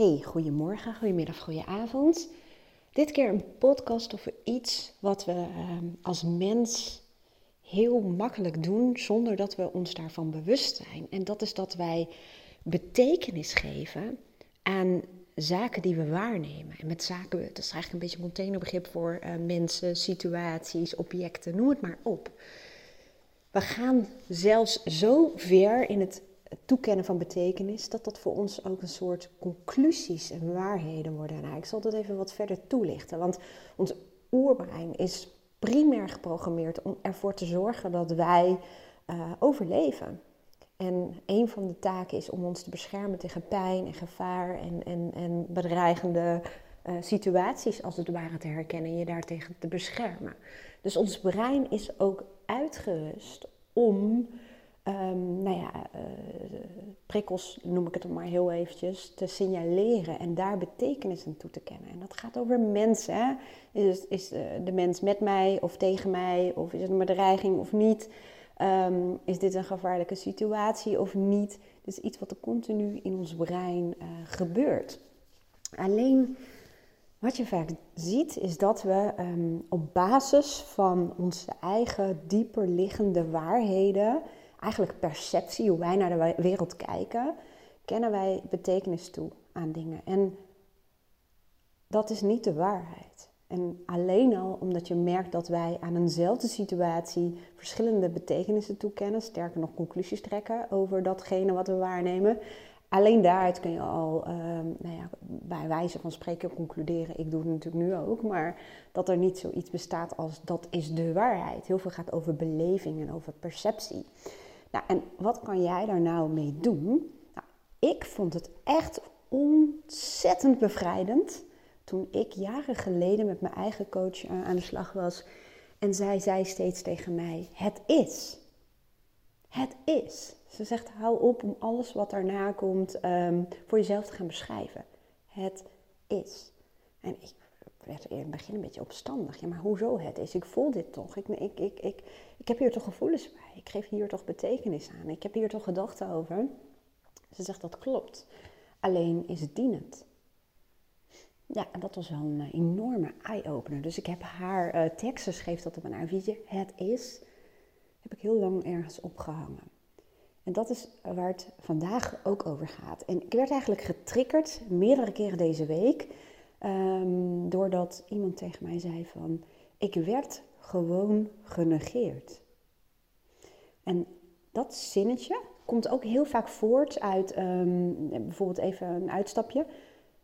Hey, goedemorgen, goedemiddag, goedenavond. Dit keer een podcast over iets wat we ehm, als mens heel makkelijk doen zonder dat we ons daarvan bewust zijn. En dat is dat wij betekenis geven aan zaken die we waarnemen. En met zaken, dat is eigenlijk een beetje een containerbegrip voor uh, mensen, situaties, objecten, noem het maar op. We gaan zelfs zo ver in het toekennen van betekenis, dat dat voor ons ook een soort conclusies en waarheden worden. Nou, ik zal dat even wat verder toelichten, want ons oerbrein is primair geprogrammeerd om ervoor te zorgen dat wij uh, overleven. En een van de taken is om ons te beschermen tegen pijn en gevaar en, en, en bedreigende uh, situaties als het ware te herkennen en je daartegen te beschermen. Dus ons brein is ook uitgerust om um, nou ja, uh, prikkels, noem ik het maar heel eventjes, te signaleren en daar betekenis aan toe te kennen. En dat gaat over mensen. Is, is uh, de mens met mij of tegen mij? Of is het een bedreiging of niet? Um, is dit een gevaarlijke situatie of niet? Is iets wat er continu in ons brein uh, gebeurt. Alleen wat je vaak ziet is dat we um, op basis van onze eigen dieper liggende waarheden eigenlijk perceptie, hoe wij naar de wereld kijken, kennen wij betekenis toe aan dingen. En dat is niet de waarheid. En alleen al omdat je merkt dat wij aan eenzelfde situatie verschillende betekenissen toekennen, sterker nog conclusies trekken over datgene wat we waarnemen. Alleen daaruit kun je al, uh, nou ja, bij wijze van spreken concluderen, ik doe het natuurlijk nu ook, maar dat er niet zoiets bestaat als dat is de waarheid. Heel veel gaat over beleving en over perceptie. Nou, en wat kan jij daar nou mee doen? Nou, ik vond het echt ontzettend bevrijdend toen ik jaren geleden met mijn eigen coach eh, aan de slag was. En zij zei steeds tegen mij: Het is. Het is. Ze zegt: hou op om alles wat daarna komt um, voor jezelf te gaan beschrijven. Het is. En ik werd in het begin een beetje opstandig. Ja, maar hoezo het is? Ik voel dit toch? Ik, ik, ik, ik, ik heb hier toch gevoelens bij? Ik geef hier toch betekenis aan? Ik heb hier toch gedachten over? Ze zegt dat klopt. Alleen is het dienend. Ja, en dat was wel een eh, enorme eye-opener. Dus ik heb haar uh, teksten, schreef dat op een a Het is, heb ik heel lang ergens opgehangen. En dat is waar het vandaag ook over gaat. En ik werd eigenlijk getriggerd meerdere keren deze week Um, doordat iemand tegen mij zei van, ik werd gewoon genegeerd. En dat zinnetje komt ook heel vaak voort uit, um, bijvoorbeeld even een uitstapje.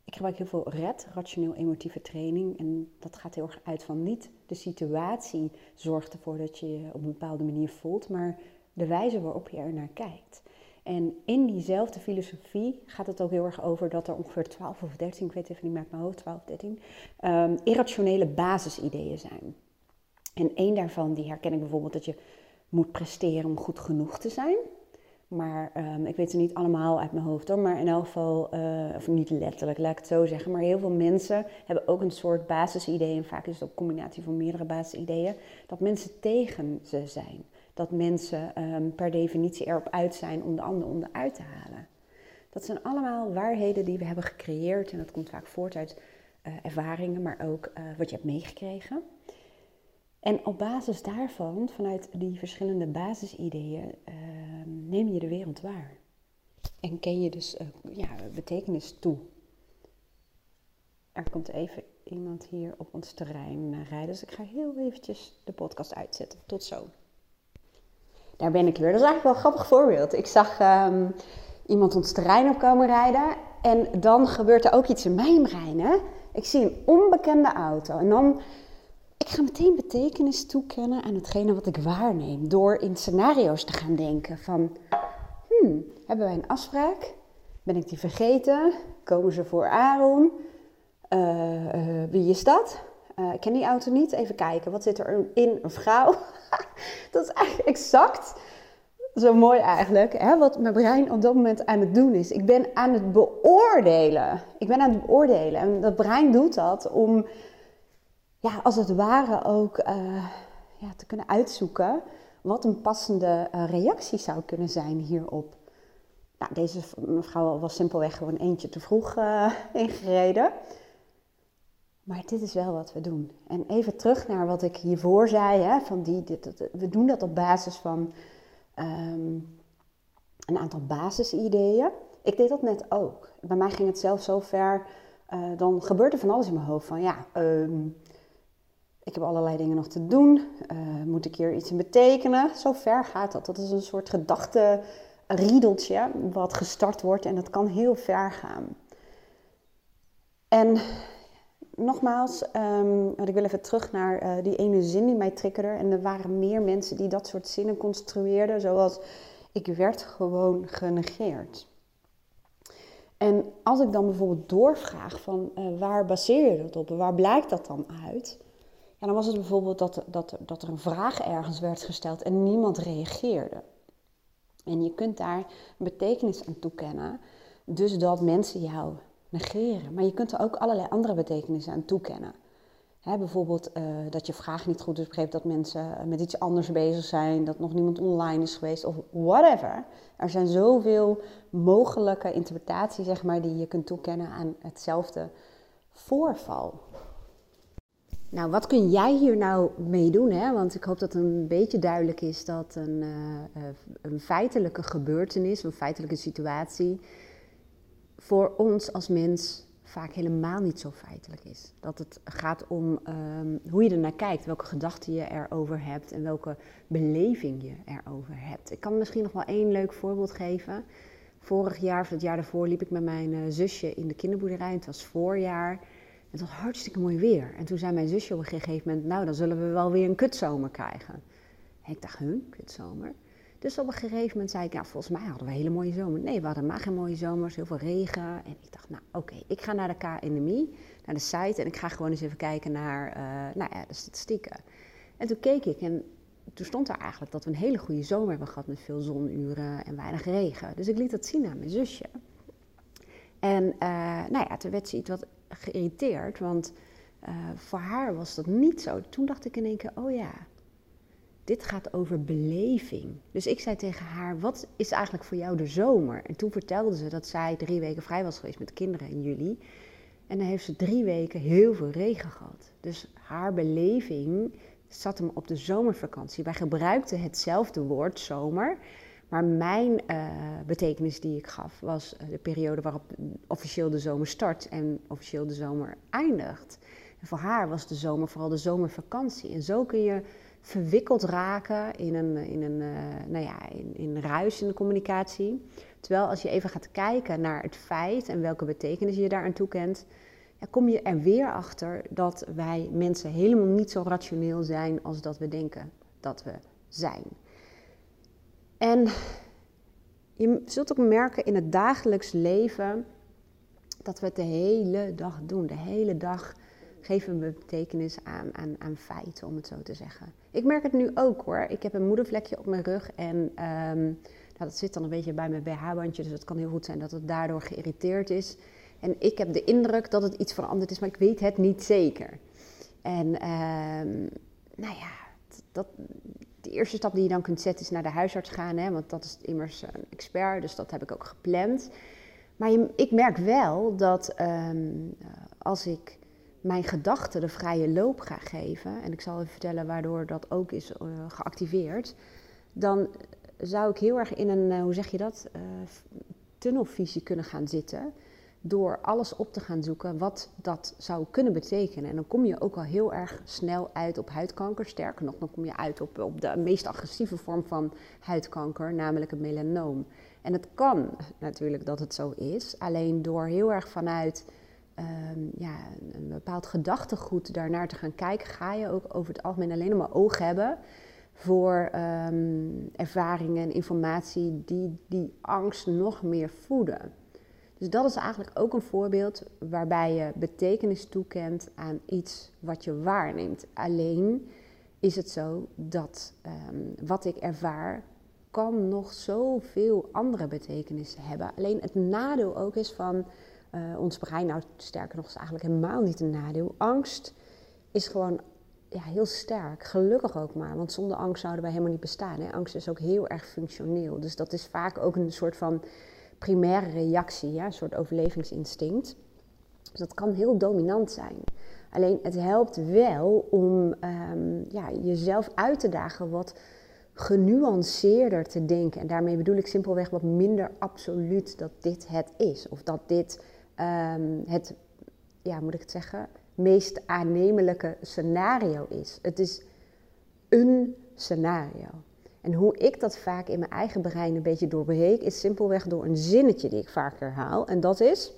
Ik gebruik heel veel RED, rationeel-emotieve training. En dat gaat heel erg uit van niet de situatie zorgt ervoor dat je je op een bepaalde manier voelt, maar de wijze waarop je er naar kijkt. En in diezelfde filosofie gaat het ook heel erg over dat er ongeveer 12 of 13, ik weet even niet meer uit mijn hoofd, 12 of 13, um, irrationele basisideeën zijn. En één daarvan, die herken ik bijvoorbeeld dat je moet presteren om goed genoeg te zijn. Maar um, ik weet ze niet allemaal uit mijn hoofd hoor. Maar in elk geval, uh, of niet letterlijk, laat ik het zo zeggen. Maar heel veel mensen hebben ook een soort basisideeën. En vaak is het ook een combinatie van meerdere basisideeën. Dat mensen tegen ze zijn dat mensen um, per definitie erop uit zijn om de ander onderuit te halen. Dat zijn allemaal waarheden die we hebben gecreëerd en dat komt vaak voort uit uh, ervaringen, maar ook uh, wat je hebt meegekregen. En op basis daarvan, vanuit die verschillende basisideeën, uh, neem je de wereld waar. En ken je dus eh, ja, betekenis toe. Er komt even iemand hier op ons terrein rijden, dus ik ga heel eventjes de podcast uitzetten. Tot zo daar ben ik weer. Dat is eigenlijk wel een grappig voorbeeld. Ik zag um, iemand ons terrein op komen rijden. En dan gebeurt er ook iets in mijn brein. Hè? Ik zie een onbekende auto. En dan, ik ga meteen betekenis toekennen aan hetgene wat ik waarneem. Door in scenario's te gaan denken van... Hmm, hebben wij een afspraak? Ben ik die vergeten? Komen ze voor Aaron? Uh, uh, wie is dat? Uh, ik ken die auto niet. Even kijken, wat zit er in? Een vrouw? dat is eigenlijk exact zo mooi eigenlijk, hè, wat mijn brein op dat moment aan het doen is. Ik ben aan het beoordelen. Ik ben aan het beoordelen. En dat brein doet dat om, ja, als het ware ook uh, ja, te kunnen uitzoeken wat een passende uh, reactie zou kunnen zijn hierop. Nou, deze mevrouw was simpelweg gewoon eentje te vroeg uh, ingereden. Maar dit is wel wat we doen. En even terug naar wat ik hiervoor zei. Hè, van die, dit, we doen dat op basis van ehm, een aantal basisideeën. Ik deed dat net ook. Bij mij ging het zelf zo ver. Uh, dan gebeurde van alles in mijn hoofd. Van ja, um, ik heb allerlei dingen nog te doen. Uh, moet ik hier iets in betekenen? Zo ver gaat dat. Dat is een soort gedachte riedeltje wat gestart wordt en dat kan heel ver gaan. En nogmaals, um, ik wil even terug naar uh, die ene zin die mij triggerde. En er waren meer mensen die dat soort zinnen construeerden, zoals ik werd gewoon genegeerd. En als ik dan bijvoorbeeld doorvraag van uh, waar baseer je dat op en waar blijkt dat dan uit? Ja, dan was het bijvoorbeeld dat, dat, dat er een vraag ergens werd gesteld en niemand reageerde. En je kunt daar betekenis aan toekennen, dus dat mensen jou negeren. Maar je kunt er ook allerlei andere betekenissen aan toekennen. bijvoorbeeld uh, dat je vraag niet goed is begrepen, dat mensen met iets anders bezig zijn, dat nog niemand online is geweest of whatever. Er zijn zoveel mogelijke interpretaties zeg maar, die je kunt toekennen aan hetzelfde voorval. Nou, wat kun jij hier nou mee doen? Hè? Want ik hoop dat het een beetje duidelijk is dat een, uh, een feitelijke gebeurtenis, een feitelijke situatie, voor ons als mens vaak helemaal niet zo feitelijk is. Dat het gaat om um, hoe je er naar kijkt, welke gedachten je erover hebt en welke beleving je erover hebt. Ik kan misschien nog wel één leuk voorbeeld geven. Vorig jaar of het jaar daarvoor liep ik met mijn uh, zusje in de kinderboerderij. Het was voorjaar. Het was hartstikke mooi weer. En toen zei mijn zusje op een gegeven moment, nou dan zullen we wel weer een kutzomer krijgen. En ik dacht, huh, kutzomer? Dus op een gegeven moment zei ik, ja, volgens mij hadden we een hele mooie zomer. Nee, we hadden maar geen mooie zomers, heel veel regen. En ik dacht, nou oké, ik ga naar de KNMI, naar de site en ik ga gewoon eens even kijken naar uh, nou ja, de statistieken. En toen keek ik en toen stond er eigenlijk dat we een hele goede zomer hebben gehad met veel zonuren en weinig regen. Dus ik liet dat zien aan mijn zusje. En uh, nou ja, toen werd ze iets wat geïrriteerd, want uh, voor haar was dat niet zo. Toen dacht ik in één keer, oh ja, dit gaat over beleving. Dus ik zei tegen haar, wat is eigenlijk voor jou de zomer? En toen vertelde ze dat zij drie weken vrij was geweest met kinderen in juli. En dan heeft ze drie weken heel veel regen gehad. Dus haar beleving zat hem op de zomervakantie. Wij gebruikten hetzelfde woord zomer, maar mijn uh, betekenis die ik gaf was eh, de periode waarop officieel de zomer start en officieel de zomer eindigt. En voor haar was de zomer vooral de zomervakantie. En zo kun je verwikkeld raken in een, in een uh, nou ja, in, in ruis in de communicatie. Terwijl als je even gaat kijken naar het feit en welke betekenis je daaraan toekent, ja, kom je er weer achter dat wij mensen helemaal niet zo rationeel zijn als dat we denken dat we zijn. En je zult ook merken in het dagelijks leven dat we het de hele dag doen. De hele dag geven we betekenis aan, aan, aan feiten, om het zo te zeggen. Ik merk het nu ook hoor. Ik heb een moedervlekje op mijn rug en um, nou, dat zit dan een beetje bij mijn BH-bandje, dus het kan heel goed zijn dat het daardoor geïrriteerd is. En ik heb de indruk dat het iets veranderd is, maar ik weet het niet zeker. En um, nou ja, dat, de eerste stap die je dan kunt zetten is naar de huisarts gaan, hè, want dat is immers een expert, dus dat heb ik ook gepland. Maar je, ik merk wel dat um, als ik mijn gedachten de vrije loop ga geven, en ik zal even vertellen waardoor dat ook is uh, geactiveerd, dan zou ik heel erg in een, uh, hoe zeg je dat, uh, tunnelvisie kunnen gaan zitten. Door alles op te gaan zoeken wat dat zou kunnen betekenen. En dan kom je ook al heel erg snel uit op huidkanker. Sterker nog, dan kom je uit op, op de meest agressieve vorm van huidkanker, namelijk het melanoom. En het kan natuurlijk dat het zo is. Alleen door heel erg vanuit um, ja, een bepaald gedachtegoed daarnaar te gaan kijken, ga je ook over het algemeen alleen maar oog hebben voor um, ervaringen en informatie die die angst nog meer voeden. Dus dat is eigenlijk ook een voorbeeld waarbij je betekenis toekent aan iets wat je waarneemt. Alleen is het zo dat um, wat ik ervaar kan nog zoveel andere betekenissen hebben. Alleen het nadeel ook is van uh, ons brein, nou sterker nog, is eigenlijk helemaal niet een nadeel. Angst is gewoon ja, heel sterk, gelukkig ook maar, want zonder angst zouden wij helemaal niet bestaan. Hè? Angst is ook heel erg functioneel, dus dat is vaak ook een soort van primaire reactie, ja, een soort overlevingsinstinct. Dus dat kan heel dominant zijn. Alleen het helpt wel om ehm, ja, jezelf uit te dagen wat genuanceerder te denken. En daarmee bedoel ik simpelweg wat minder absoluut dat dit het is. Of dat dit um, het, ja, moet ik het zeggen, meest aannemelijke scenario is. Het is een scenario. En hoe ik dat vaak in mijn eigen brein een beetje doorbreek, is simpelweg door een zinnetje die ik vaak herhaal. En dat is,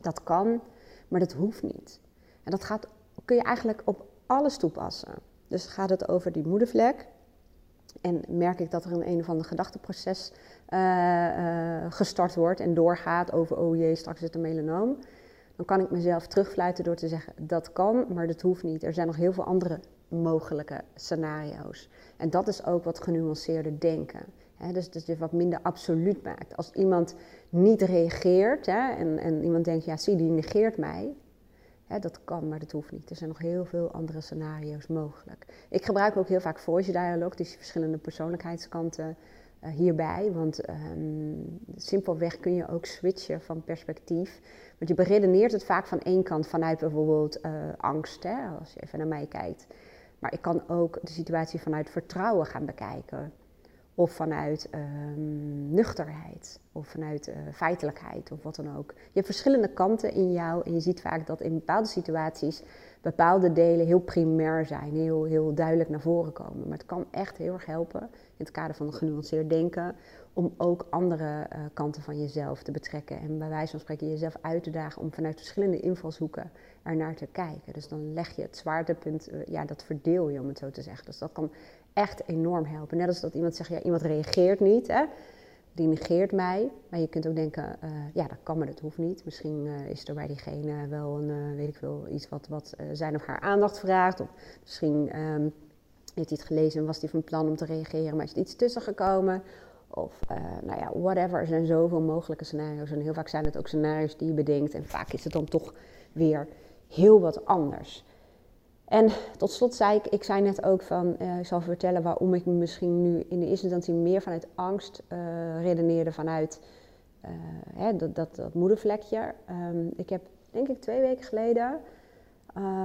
dat kan, maar dat hoeft niet. En dat gaat, kun je eigenlijk op alles toepassen. Dus gaat het over die moedervlek. En merk ik dat er een een of ander gedachteproces gestart wordt en doorgaat over, oh jee, straks is het een melanoom. Dan kan ik mezelf terugfluiten door te zeggen, dat kan, maar dat hoeft niet. Er zijn nog heel veel andere mogelijke scenario's. En dat is ook wat genuanceerder denken. Dus dat je wat minder absoluut maakt. Als iemand niet reageert en, en iemand denkt, ja zie, die negeert mij. dat kan, maar dat hoeft niet. Er zijn nog heel veel andere scenario's mogelijk. Ik gebruik ook heel vaak voice dialogue, dus verschillende persoonlijkheidskanten hierbij. Want um, simpelweg kun je ook switchen van perspectief. Want je beredeneert het vaak van één kant vanuit bijvoorbeeld uh, angst, hè, als je even naar mij kijkt. Maar ik kan ook de situatie vanuit vertrouwen gaan bekijken. Of vanuit um, nuchterheid. Of vanuit uh, feitelijkheid of wat dan ook. Je hebt verschillende kanten in jou. En je ziet vaak dat in bepaalde situaties bepaalde delen heel primair zijn. Heel, heel duidelijk naar voren komen. Maar het kan echt heel erg helpen in het kader van genuanceerd denken. Om ook andere uh, kanten van jezelf te betrekken. En bij wijze van spreken jezelf uit te dagen om vanuit verschillende invalshoeken er naar te kijken. Dus dan leg je het zwaartepunt, uh, ja, dat verdeel je om het zo te zeggen. Dus dat kan echt enorm helpen. Net als dat iemand zegt, ja, iemand reageert niet, hè? die negeert mij. Maar je kunt ook denken, uh, ja, dat kan, maar dat hoeft niet. Misschien is er bij diegene wel een, weet ik veel, iets wat, wat zijn of haar aandacht vraagt. Of misschien um, heeft hij het gelezen en was hij van plan om te reageren, maar is er iets tussen gekomen. Of nou ja, whatever. Er zijn zoveel mogelijke scenario's. En heel vaak zijn het ook scenario's die je bedenkt. En vaak is het dan toch weer heel wat anders. En tot slot zei ik, ik zei net ook van, uh, ik zal vertellen waarom ik misschien nu in de eerste instantie meer vanuit angst uh, redeneerde vanuit hè, dat, dat, moedervlekje. Um, ik heb, denk ik twee weken geleden,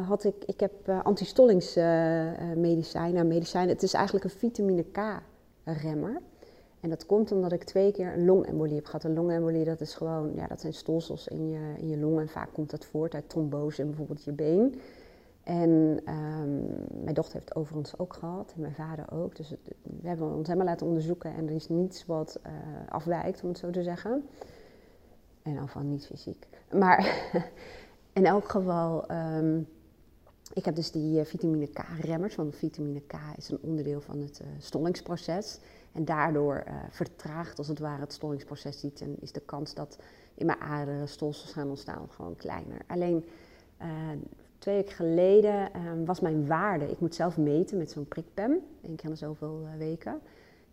had ik, ik heb antistollingsmedicijnen. Nou, medicijn, het is eigenlijk een vitamine K-remmer. En dat komt omdat ik twee keer een longembolie heb gehad. Een longembolie, dat is gewoon, ja, dat zijn stolsels in je, in je longen. En vaak komt dat voort uit trombose in bijvoorbeeld je been. En um, mijn dochter heeft het overigens ook gehad, en mijn vader ook. Dus we hebben ons helemaal laten onderzoeken en er is niets wat uh, afwijkt, om het zo te zeggen. En al van niet fysiek. Maar in elk geval, um, ik heb dus die uh, vitamine K-remmers, want vitamine K is een onderdeel van het uh, stollingsproces. En daardoor vertraagt als het ware het stollingsproces iets en is de kans dat in mijn aderen stolsels gaan ontstaan gewoon kleiner. Alleen twee weken geleden um, was mijn waarde, ik moet zelf meten met zo'n prikpen, één keer in zoveel uh, weken,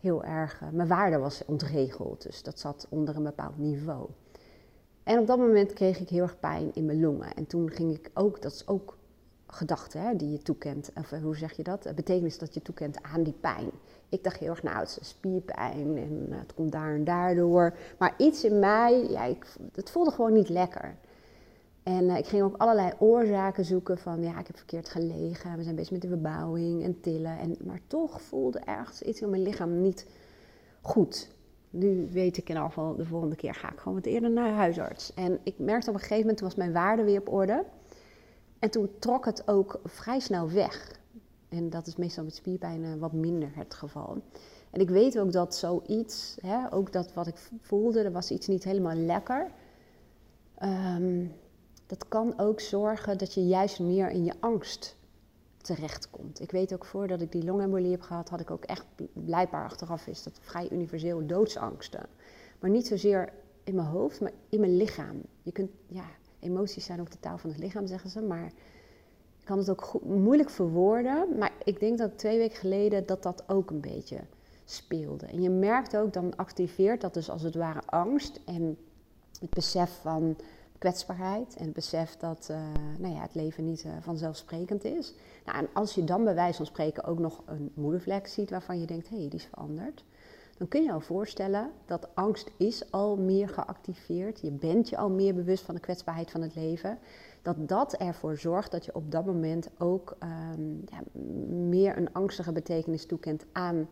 heel erg, uh, mijn waarde was ontregeld, dus dat zat onder een bepaald niveau. En op dat moment kreeg ik heel erg pijn in mijn longen. En toen ging ik ook, dat is ook gedachte hè, die je toekent, of eh, hoe zeg je dat? Betekenis dat je toekent aan die pijn. Ik dacht heel erg, nou, het is spierpijn en uh, het komt daar en daardoor. Maar iets in mij, ja, ik, het voelde gewoon niet lekker. En uh, ik ging ook allerlei oorzaken zoeken van, ja, ik heb verkeerd gelegen, we zijn bezig met de bebouwing en tillen. En, maar toch voelde ergens iets in mijn lichaam niet goed. Nu weet ik in ieder geval, de volgende keer ga ik gewoon wat eerder naar huisarts. En ik merkte op een gegeven moment, toen was mijn waarde weer op orde. En toen trok het ook vrij snel weg. En dat is meestal met spierpijn wat minder het geval. En ik weet ook dat zoiets, hè, ook dat wat ik voelde, er was iets niet helemaal lekker. Um, dat kan ook zorgen dat je juist meer in je angst terechtkomt. Ik weet ook voordat ik die longembolie heb gehad, had ik ook echt blijkbaar achteraf is dat vrij universeel doodsangsten. Maar niet zozeer in mijn hoofd, maar in mijn lichaam. Je kunt, ja, emoties zijn ook de taal van het lichaam, zeggen ze, maar ik kan het ook moeilijk verwoorden. Maar ik denk dat twee weken geleden dat dat ook een beetje speelde. En je merkt ook, dan activeert dat dus als het ware angst en het besef van kwetsbaarheid en het besef dat uh, nou ja, het leven niet uh, vanzelfsprekend is. Nou, en als je dan bij wijze van spreken ook nog een moedervlek ziet waarvan je denkt, hé, hey, die is veranderd. dan kun je je voorstellen dat angst is al meer geactiveerd. Je bent je al meer bewust van de kwetsbaarheid van het leven. Dat dat ervoor zorgt dat je op dat moment ook ehm, ja, meer een angstige betekenis toekent aan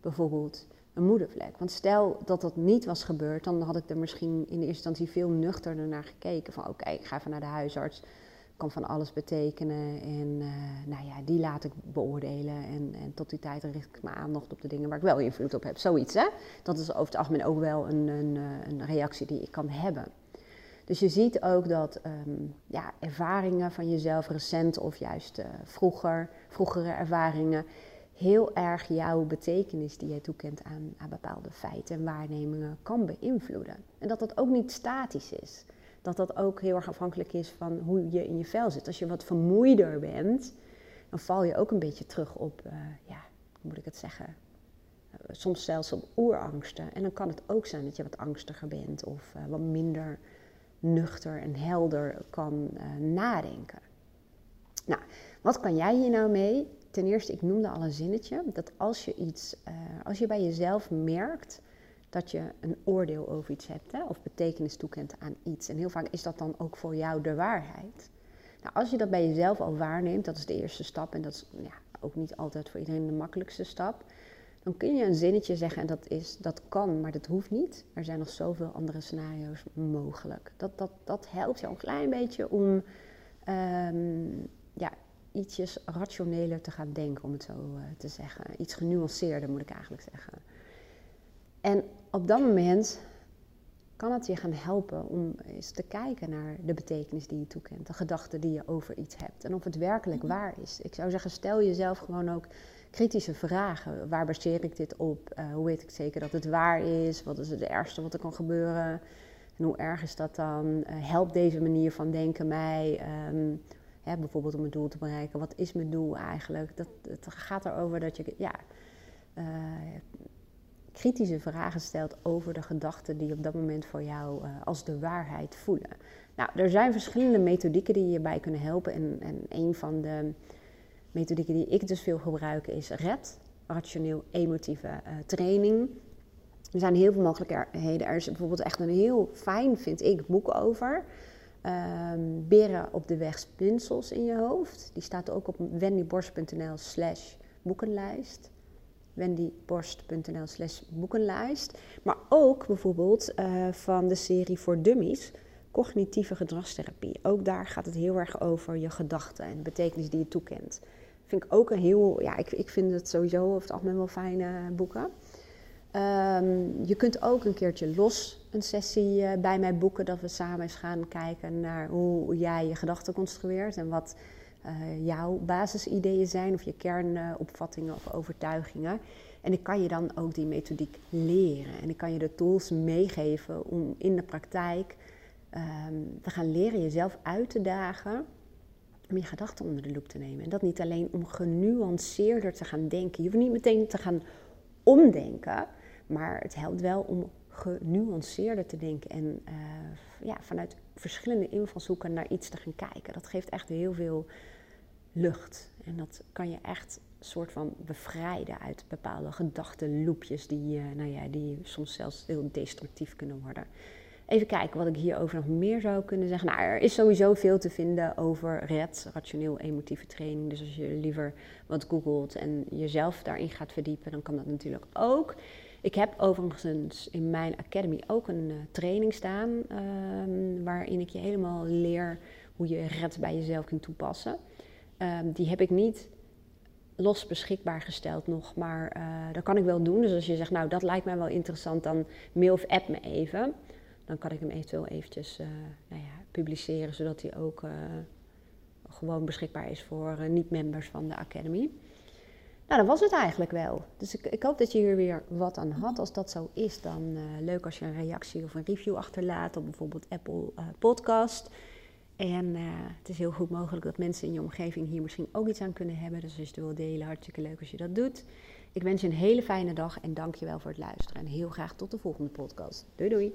bijvoorbeeld een moedervlek. Want stel dat dat niet was gebeurd, dan had ik er misschien in eerste instantie veel nuchterder naar gekeken. Van oké, ik ga even naar de huisarts kan van alles betekenen. En uh, nou ja, die laat ik beoordelen. En, en, tot die tijd richt ik mijn aandacht op de dingen waar ik wel invloed op heb. Zoiets, hè? Dat is over het algemeen ook wel een, een, eh, een reactie die ik kan hebben. Dus je ziet ook dat um, ja, ervaringen van jezelf, recent of juist uh, vroeger, vroegere ervaringen, heel erg jouw betekenis die je toekent aan, aan bepaalde feiten en waarnemingen kan beïnvloeden. En dat dat ook niet statisch is dat dat ook heel erg afhankelijk is van hoe je in je vel zit. Als je wat vermoeider bent, dan val je ook een beetje terug op, uh, ja, hoe moet ik het zeggen? Uh, soms zelfs op oerangsten. En dan kan het ook zijn dat je wat angstiger bent of uh, wat minder nuchter en helder kan nadenken. Nou, wat kan jij hier nou mee? Ten eerste, ik noemde al een zinnetje, dat als je iets, als je bij jezelf merkt dat je een oordeel over iets hebt hè, of betekenis toekent aan iets. En heel vaak is dat dan ook voor jou de waarheid. Nou, als je dat bij jezelf al waarneemt, dat is de eerste stap en dat is ja, ook niet altijd voor iedereen de makkelijkste stap. Dan kun je een zinnetje zeggen en dat, is, dat kan, maar dat hoeft niet. Er zijn nog zoveel andere scenario's mogelijk. Dat, dat, dat helpt jou een klein beetje om um, ja, ietsjes rationeler te gaan denken, om het zo uh, te zeggen. Iets genuanceerder moet ik eigenlijk zeggen. En op dat moment kan het je gaan helpen om eens te kijken naar de betekenis die je toekent, de gedachten die je over iets hebt en of het werkelijk mhm. waar is. Ik zou zeggen, stel jezelf gewoon ook kritische vragen. Waar baseer ik dit op? Uh, hoe weet ik zeker dat het waar is? Wat is het ergste wat er kan gebeuren? En hoe erg is dat dan? Uh, helpt deze manier van denken mij? Um, hè, bijvoorbeeld om een doel te bereiken. Wat is mijn doel eigenlijk? Dat, het gaat erover dat je ja, uh, kritische vragen stelt over de gedachten die op dat moment voor jou uh, als de waarheid voelen. Nou, er zijn verschillende methodieken die je bij kunnen helpen. En, en een van de methodieken die ik dus veel gebruik is RED, rationeel emotieve uh, training. Er zijn heel veel mogelijkheden. Er is bijvoorbeeld echt een heel fijn, vind ik, boek over. Um, Beren op de weg spinsels in je hoofd. Die staat ook op wendyborst.nl slash boekenlijst wendyborst.nl slash boekenlijst. Maar ook bijvoorbeeld uh, van de serie voor dummies, cognitieve gedragstherapie. Ook daar gaat het heel erg over je gedachten en de betekenis die je toekent. Vind ik ook een heel, ja, ik, ik vind het sowieso over het algemeen wel fijne boeken. Um, je kunt ook een keertje los een sessie uh, bij mij boeken, dat we samen eens gaan kijken naar hoe jij je gedachten construeert en wat uh, jouw basisideeën zijn of je kernopvattingen of overtuigingen. En ik kan je dan ook die methodiek leren. En ik kan je de tools meegeven om in de praktijk te gaan leren jezelf uit te dagen om je gedachten onder de loep te nemen. En dat niet alleen om genuanceerder te gaan denken. Je hoeft niet meteen te gaan omdenken, maar het helpt wel om genuanceerder te denken en uh, ja, vanuit verschillende invalshoeken naar iets te gaan kijken. Dat geeft echt heel veel lucht. En dat kan je echt soort van bevrijden uit bepaalde gedachtenloopjes die, uh, nou ja, die soms zelfs heel destructief kunnen worden. Even kijken wat ik hierover nog meer zou kunnen zeggen. Nou, er is sowieso veel te vinden over RED, rationeel emotieve training. Dus als je liever wat googelt en jezelf daarin gaat verdiepen, dan kan dat natuurlijk ook. Ik heb overigens in mijn academy ook een uh, training staan, um, waarin ik je helemaal leer hoe je RED bij jezelf kunt toepassen. Um, die heb ik niet los beschikbaar gesteld nog, maar uh, dat kan ik wel doen. Dus als je zegt, nou dat lijkt mij wel interessant, dan mail of app me even. Dan kan ik hem eventueel eventjes uh, nou ja, publiceren, zodat hij ook gewoon beschikbaar is voor niet-members van de Academy. Nou, dat was het eigenlijk wel. Dus ik, ik, hoop dat je hier weer wat aan had. Als dat zo is, dan uh, leuk als je een reactie of een review achterlaat op bijvoorbeeld Apple uh, Podcast. En uh, het is heel goed mogelijk dat mensen in je omgeving hier misschien ook iets aan kunnen hebben. Dus als je het wil delen, hartstikke leuk als je dat doet. Ik wens je een hele fijne dag en dank je wel voor het luisteren. En heel graag tot de volgende podcast. Doei doei!